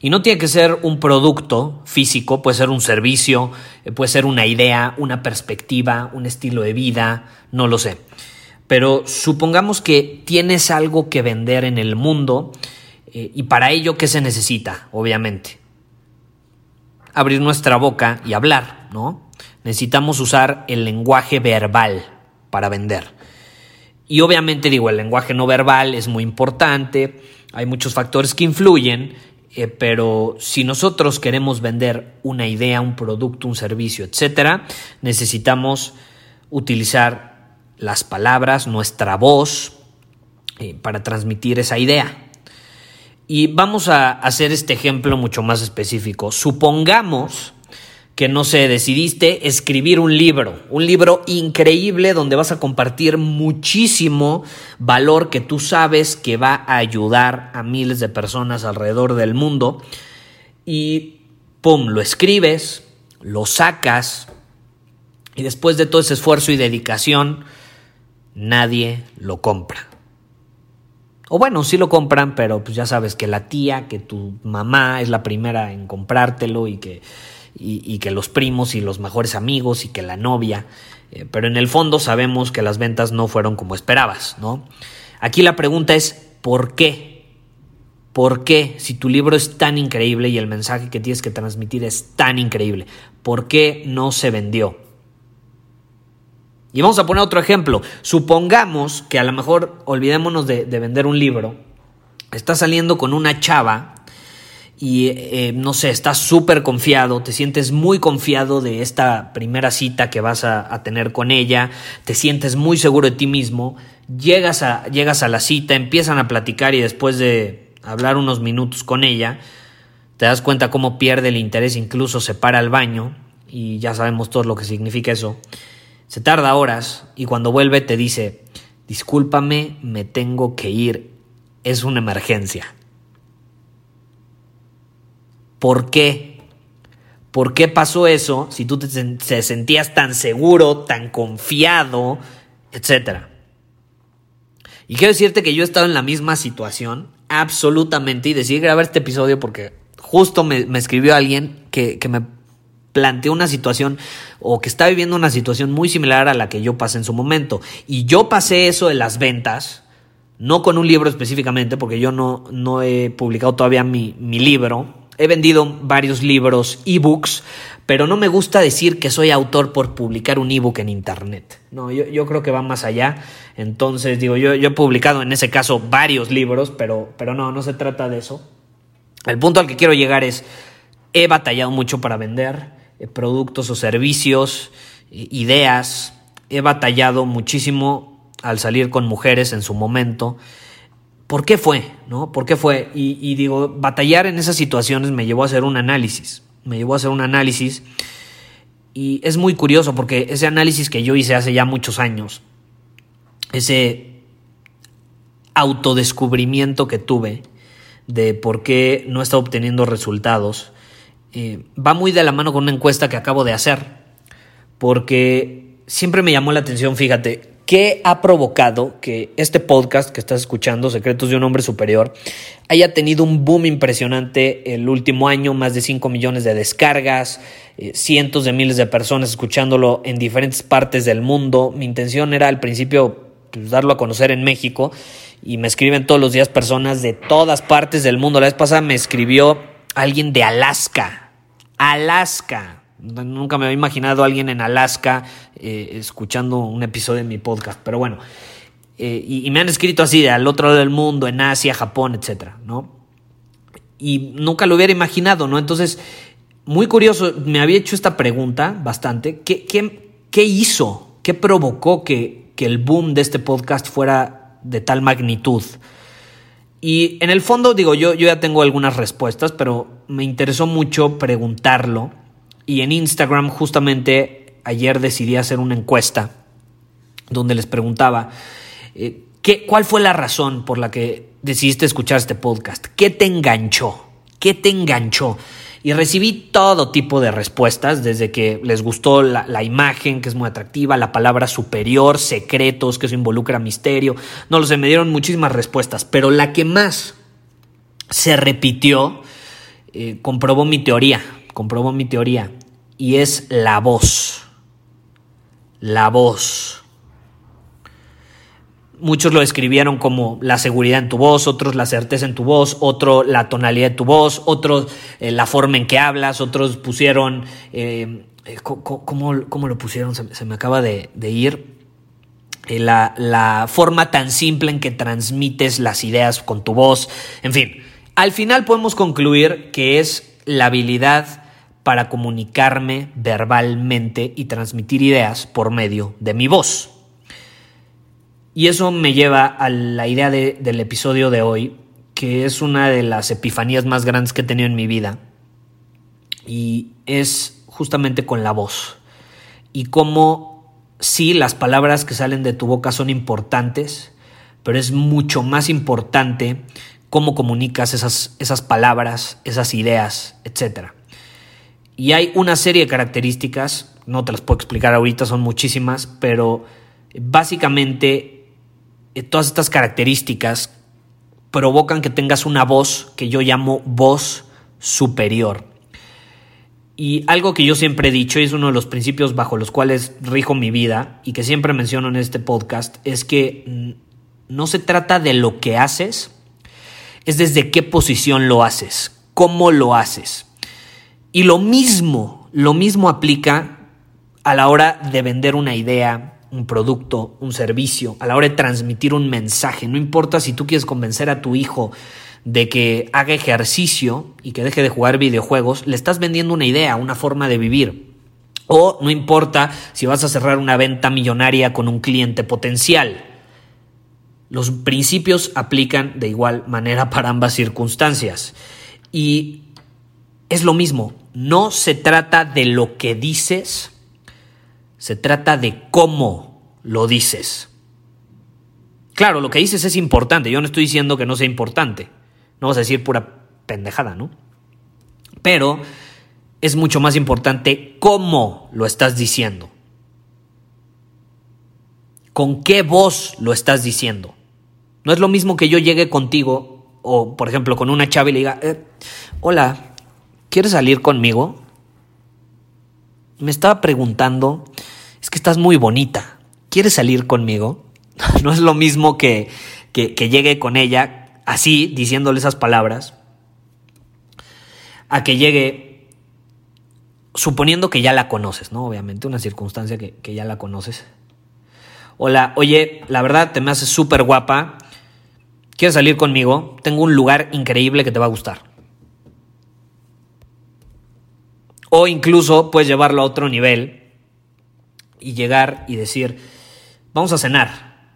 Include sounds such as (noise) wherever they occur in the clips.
y no tiene que ser un producto físico, puede ser un servicio, eh, puede ser una idea, una perspectiva, un estilo de vida, no lo sé. Pero supongamos que tienes algo que vender en el mundo eh, y para ello, ¿qué se necesita? Obviamente. Abrir nuestra boca y hablar, ¿no? Necesitamos usar el lenguaje verbal para vender. Y obviamente digo, el lenguaje no verbal es muy importante, hay muchos factores que influyen, eh, pero si nosotros queremos vender una idea, un producto, un servicio, etcétera, necesitamos utilizar las palabras, nuestra voz, eh, para transmitir esa idea. Y vamos a hacer este ejemplo mucho más específico. Supongamos que no sé, decidiste escribir un libro, un libro increíble donde vas a compartir muchísimo valor que tú sabes que va a ayudar a miles de personas alrededor del mundo y pum, lo escribes, lo sacas y después de todo ese esfuerzo y dedicación nadie lo compra. O bueno, sí lo compran, pero pues ya sabes que la tía, que tu mamá es la primera en comprártelo y que y, que los primos y los mejores amigos y que la novia, eh, pero en el fondo sabemos que las ventas no fueron como esperabas, ¿no? Aquí la pregunta es, ¿por qué? ¿Por qué? Si tu libro es tan increíble y el mensaje que tienes que transmitir es tan increíble, ¿por qué no se vendió? Y vamos a poner otro ejemplo. Supongamos que a lo mejor, olvidémonos de, de vender un libro, estás saliendo con una chava y eh, no sé, estás súper confiado, te sientes muy confiado de esta primera cita que vas a, tener con ella, te sientes muy seguro de ti mismo, llegas a, llegas a la cita, empiezan a platicar y después de hablar unos minutos con ella, te das cuenta cómo pierde el interés, incluso se para al baño y ya sabemos todo lo que significa eso. Se tarda horas y cuando vuelve te dice, discúlpame, me tengo que ir, es una emergencia. ¿Por qué? ¿Por qué pasó eso si tú te, sentías tan seguro, tan confiado, etcétera? Y quiero decirte que yo he estado en la misma situación, absolutamente, y decidí grabar este episodio porque justo me, escribió alguien que, que, me planteó una situación o que está viviendo una situación muy similar a la que yo pasé en su momento. Y yo pasé eso de las ventas, no con un libro específicamente, porque yo no, no he publicado todavía mi, mi libro, He vendido varios libros, ebooks, pero no me gusta decir que soy autor por publicar un ebook en internet. No, yo, creo que va más allá. Entonces, digo, yo, yo, he publicado en ese caso varios libros, pero, pero no, no se trata de eso. El punto al que quiero llegar es, he batallado mucho para vender eh, productos o servicios, ideas. He batallado muchísimo al salir con mujeres en su momento. ¿Por qué fue? ¿No? ¿Por qué fue? Y, digo, batallar en esas situaciones me llevó a hacer un análisis. Me llevó a hacer un análisis. Y es muy curioso porque ese análisis que yo hice hace ya muchos años, ese autodescubrimiento que tuve de por qué no estaba obteniendo resultados, eh, va muy de la mano con una encuesta que acabo de hacer. Porque siempre me llamó la atención, fíjate, ¿Qué ha provocado que este podcast que estás escuchando, Secretos de un Hombre Superior, haya tenido un boom impresionante el último año, más de 5 millones de descargas, eh, cientos de miles de personas escuchándolo en diferentes partes del mundo? Mi intención era al principio pues, darlo a conocer en México y me escriben todos los días personas de todas partes del mundo. La vez pasada me escribió alguien de Alaska. Alaska. Nunca me había imaginado a alguien en Alaska eh, escuchando un episodio de mi podcast, pero bueno. Eh, y, me han escrito así, de al otro lado del mundo, en Asia, Japón, etcétera, ¿no? Y nunca lo hubiera imaginado, ¿no? Entonces, muy curioso, me había hecho esta pregunta bastante. ¿Qué, qué, hizo? ¿Qué provocó que, que el boom de este podcast fuera de tal magnitud? Y en el fondo, digo, yo, yo ya tengo algunas respuestas, pero me interesó mucho preguntarlo. Y en Instagram, justamente ayer decidí hacer una encuesta donde les preguntaba, eh, ¿qué, ¿cuál fue la razón por la que decidiste escuchar este podcast? ¿Qué te enganchó? ¿Qué te enganchó? Y recibí todo tipo de respuestas, desde que les gustó la, imagen, que es muy atractiva, la palabra superior, secretos, que eso involucra misterio. No lo sé, me dieron muchísimas respuestas, pero la que más se repitió eh, comprobó mi teoría, comprobó mi teoría, y es la voz. La voz. Muchos lo escribieron como la seguridad en tu voz, otros la certeza en tu voz, otro la tonalidad de tu voz, otros eh, la forma en que hablas, otros pusieron, eh, eh, ¿cómo, lo pusieron? Se, me acaba de, ir. La, la, forma tan simple en que transmites las ideas con tu voz. En fin, al final podemos concluir que es la habilidad para comunicarme verbalmente y transmitir ideas por medio de mi voz. Y eso me lleva a la idea del episodio de hoy, que es una de las epifanías más grandes que he tenido en mi vida. Y es justamente con la voz. Y cómo sí, las palabras que salen de tu boca son importantes, pero es mucho más importante cómo comunicas esas, esas palabras, esas ideas, etc. Y hay una serie de características, no te las puedo explicar ahorita, son muchísimas, pero básicamente eh, todas estas características provocan que tengas una voz que yo llamo voz superior. Y algo que yo siempre he dicho y es uno de los principios bajo los cuales rijo mi vida y que siempre menciono en este podcast es que no se trata de lo que haces, es desde qué posición lo haces, cómo lo haces. Y lo mismo, lo mismo aplica a la hora de vender una idea, un producto, un servicio, a la hora de transmitir un mensaje. No importa si tú quieres convencer a tu hijo de que haga ejercicio y que deje de jugar videojuegos, le estás vendiendo una idea, una forma de vivir. O no importa si vas a cerrar una venta millonaria con un cliente potencial. Los principios aplican de igual manera (laughs) para ambas circunstancias. Y es lo mismo, no se trata de lo que dices, se trata de cómo lo dices. Claro, lo que dices es importante. Yo no estoy diciendo que no sea importante. No vas a decir pura pendejada, ¿no? Pero es mucho más importante cómo lo estás diciendo. ¿Con qué voz lo estás diciendo? No es lo mismo que yo llegue contigo o, por ejemplo, con una chava y le diga, eh, hola, ¿quieres salir conmigo? Me estaba preguntando es que estás muy bonita, ¿quieres salir conmigo? (laughs) no es lo mismo que, que, llegue con ella así, diciéndole esas palabras, a que llegue suponiendo que ya la conoces, ¿no? Obviamente, una circunstancia que, que ya la conoces. Hola, oye, la verdad te me haces súper guapa. ¿Quieres salir conmigo? Tengo un lugar increíble que te va a gustar. O incluso puedes llevarlo a otro nivel y llegar y decir, vamos a cenar.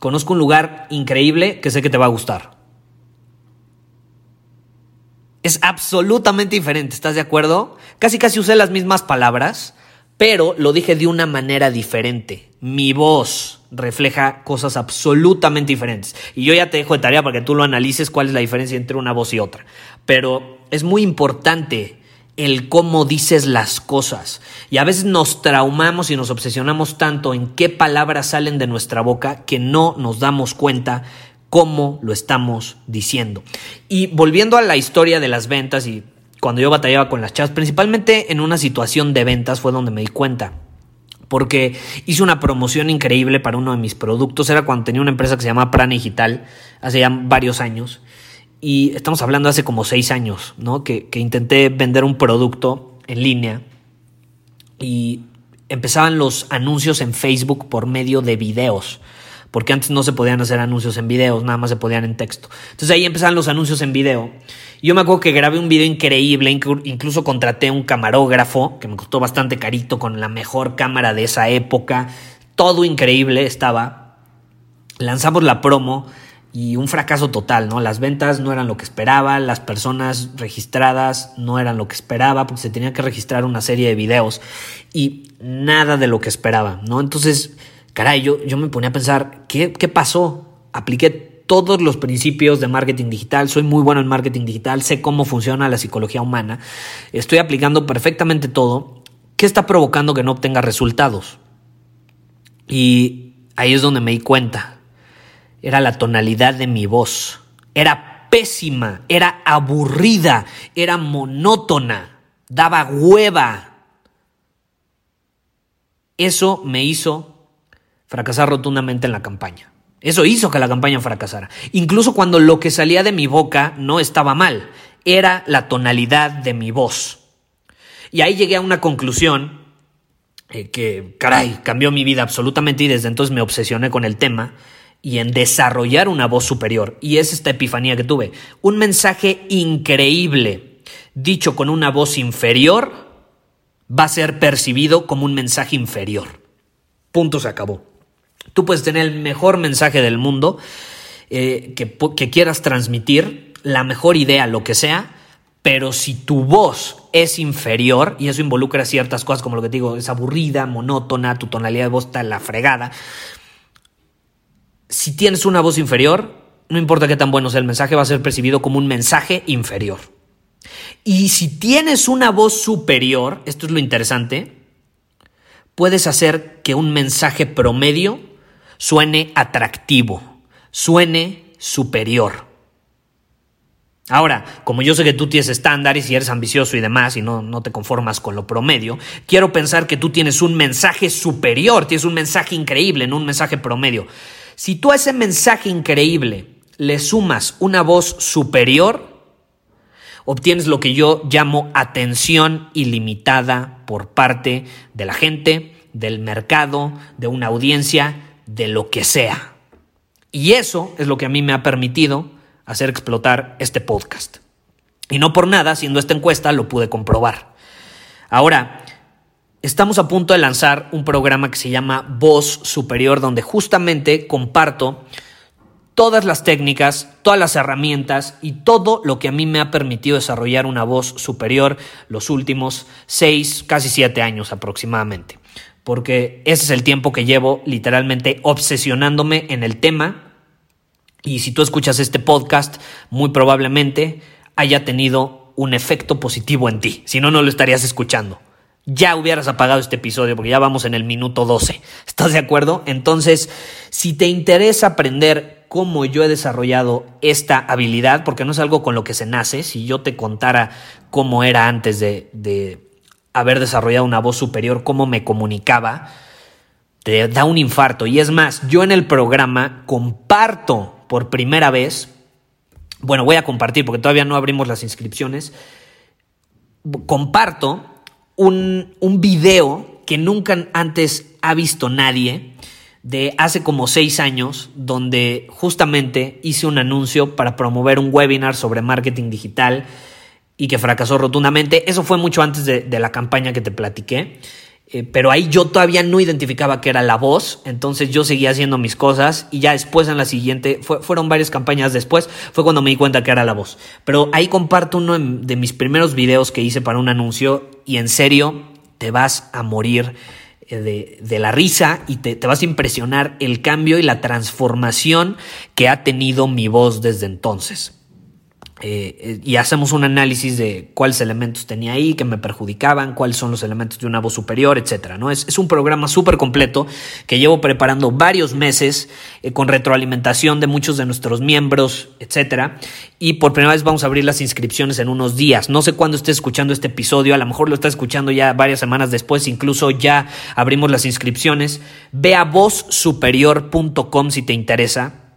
Conozco un lugar increíble que sé que te va a gustar. Es absolutamente diferente, ¿estás de acuerdo? Casi casi usé las mismas palabras, pero lo dije de una manera diferente. Mi voz refleja cosas absolutamente diferentes. Y yo ya te dejo de tarea para que tú lo analices cuál es la diferencia entre una voz y otra. Pero es muy importante el cómo dices las cosas. Y a veces nos traumamos y nos obsesionamos tanto en qué palabras salen de nuestra boca que no nos damos cuenta cómo lo estamos diciendo. Y volviendo a la historia de las ventas y cuando yo batallaba con las chavas, principalmente en una situación de ventas fue donde me di cuenta. Porque hice una promoción increíble para uno de mis productos. Era cuando tenía una empresa que se llama Prana Digital, hace ya varios años. Y estamos hablando hace como seis años, ¿no? Que, que intenté vender un producto en línea y empezaban los anuncios en Facebook por medio de videos porque antes no se podían hacer anuncios en videos, nada más se podían en texto. Entonces ahí empezaban los anuncios en video. Yo me acuerdo que grabé un video increíble, incluso contraté un camarógrafo, que me costó bastante carito, con la mejor cámara de esa época. Todo increíble estaba. Lanzamos la promo y un fracaso total, ¿no? Las ventas no eran lo que esperaba, las personas registradas no eran lo que esperaba, porque se tenía que registrar una serie de videos y nada de lo que esperaba, ¿no? Entonces caray, yo, yo me ponía a pensar, ¿qué, ¿qué pasó? Apliqué todos los principios de marketing digital, soy muy bueno en marketing digital, sé cómo funciona la psicología humana, estoy aplicando perfectamente todo. ¿Qué está provocando que no obtenga resultados? Y ahí es donde me di cuenta. Era la tonalidad de mi voz. Era pésima, era aburrida, era monótona, daba hueva. Eso me hizo fracasar rotundamente en la campaña. Eso hizo que la campaña fracasara. Incluso cuando lo que salía de mi boca no estaba mal, era la tonalidad de mi voz. Y ahí llegué a una conclusión eh, que, caray, cambió mi vida absolutamente y desde entonces me obsesioné con el tema y en desarrollar una voz superior. Y es esta epifanía que tuve. Un mensaje increíble, dicho con una voz inferior, va a ser percibido como un mensaje inferior. Punto se acabó. Tú puedes tener el mejor mensaje del mundo eh, que, que quieras transmitir, la mejor idea, lo que sea, pero si tu voz es inferior, y eso involucra ciertas cosas como lo que te digo, es aburrida, monótona, tu tonalidad de voz está la fregada, si tienes una voz inferior, no importa qué tan bueno sea el mensaje, va a ser percibido como un mensaje inferior. Y si tienes una voz superior, esto es lo interesante, puedes hacer que un mensaje promedio suene atractivo, suene superior. Ahora, como yo sé que tú tienes estándares y eres ambicioso y demás y no, no, te conformas con lo promedio, quiero pensar que tú tienes un mensaje superior, tienes un mensaje increíble, no un mensaje promedio. Si tú a ese mensaje increíble le sumas una voz superior, obtienes lo que yo llamo atención ilimitada por parte de la gente, del mercado, de una audiencia de lo que sea. Y eso es lo que a mí me ha permitido hacer explotar este podcast. Y no por nada, siendo esta encuesta, lo pude comprobar. Ahora, estamos a punto de lanzar un programa que se llama Voz Superior, donde justamente comparto todas las técnicas, todas las herramientas y todo lo que a mí me ha permitido desarrollar una voz superior los últimos seis, casi siete años aproximadamente porque ese es el tiempo que llevo literalmente obsesionándome en el tema. Y si tú escuchas este podcast, muy probablemente haya tenido un efecto positivo en ti. Si no, no lo estarías escuchando. Ya hubieras apagado este episodio porque ya vamos en el minuto 12. ¿Estás de acuerdo? Entonces, si te interesa aprender cómo yo he desarrollado esta habilidad, porque no es algo con lo que se nace, si yo te contara cómo era antes de, de haber desarrollado una voz superior, cómo me comunicaba, te da un infarto. Y es más, yo en el programa comparto por primera vez, bueno, voy a compartir porque todavía no abrimos las inscripciones, comparto un, un video que nunca antes ha visto nadie de hace como seis años, donde justamente hice un anuncio para promover un webinar sobre marketing digital y que fracasó rotundamente. Eso fue mucho antes de, la campaña que te platiqué. Eh, pero ahí yo todavía no identificaba que era la voz, entonces yo seguía haciendo mis cosas y ya después en la siguiente, fueron varias campañas después, fue cuando me di cuenta que era la voz. Pero ahí comparto uno de mis primeros videos que hice para un anuncio y en serio te vas a morir eh, de, la risa y te, te vas a impresionar el cambio y la transformación que ha tenido mi voz desde entonces. Eh, y hacemos un análisis de cuáles elementos tenía ahí que me perjudicaban, cuáles son los elementos de una voz superior, etcétera. ¿no? Es, un programa súper completo que llevo preparando varios meses eh, con retroalimentación de muchos de nuestros miembros, etcétera. Y por primera vez vamos a abrir las inscripciones en unos días. No sé cuándo estés escuchando este episodio, a lo mejor lo estás escuchando ya varias semanas después, incluso ya abrimos las inscripciones. Ve a vozsuperior.com si te interesa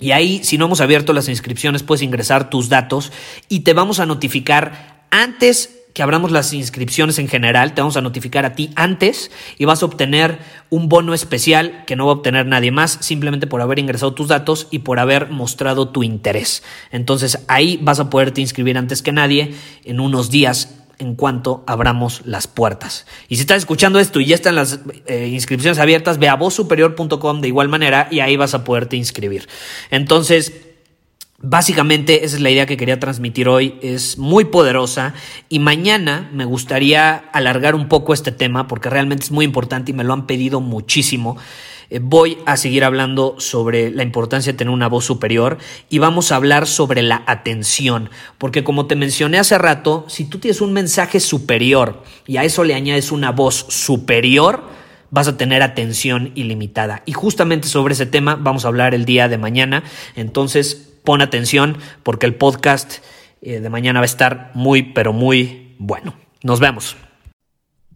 Y ahí, si no hemos abierto las inscripciones, puedes ingresar tus datos y te vamos a notificar antes que abramos las inscripciones en general, te vamos a notificar a ti antes y vas a obtener un bono especial que no va a obtener nadie más simplemente por haber ingresado tus datos y por haber mostrado tu interés. Entonces ahí vas a poderte inscribir antes que nadie en unos días en cuanto abramos las puertas. Y si estás escuchando esto y ya están las eh, inscripciones abiertas, ve a vozsuperior.com de igual manera y ahí vas a poderte inscribir. Entonces, Básicamente esa es la idea que quería transmitir hoy, es muy poderosa y mañana me gustaría alargar un poco este tema porque realmente es muy importante y me lo han pedido muchísimo. Eh, voy a seguir hablando sobre la importancia de tener una voz superior y vamos a hablar sobre la atención, porque como te mencioné hace rato, si tú tienes un mensaje superior y a eso le añades una voz superior, vas a tener atención ilimitada. Y justamente sobre ese tema vamos a hablar el día de mañana, entonces pon atención porque el podcast eh, de mañana va a estar muy, pero muy bueno. Nos vemos.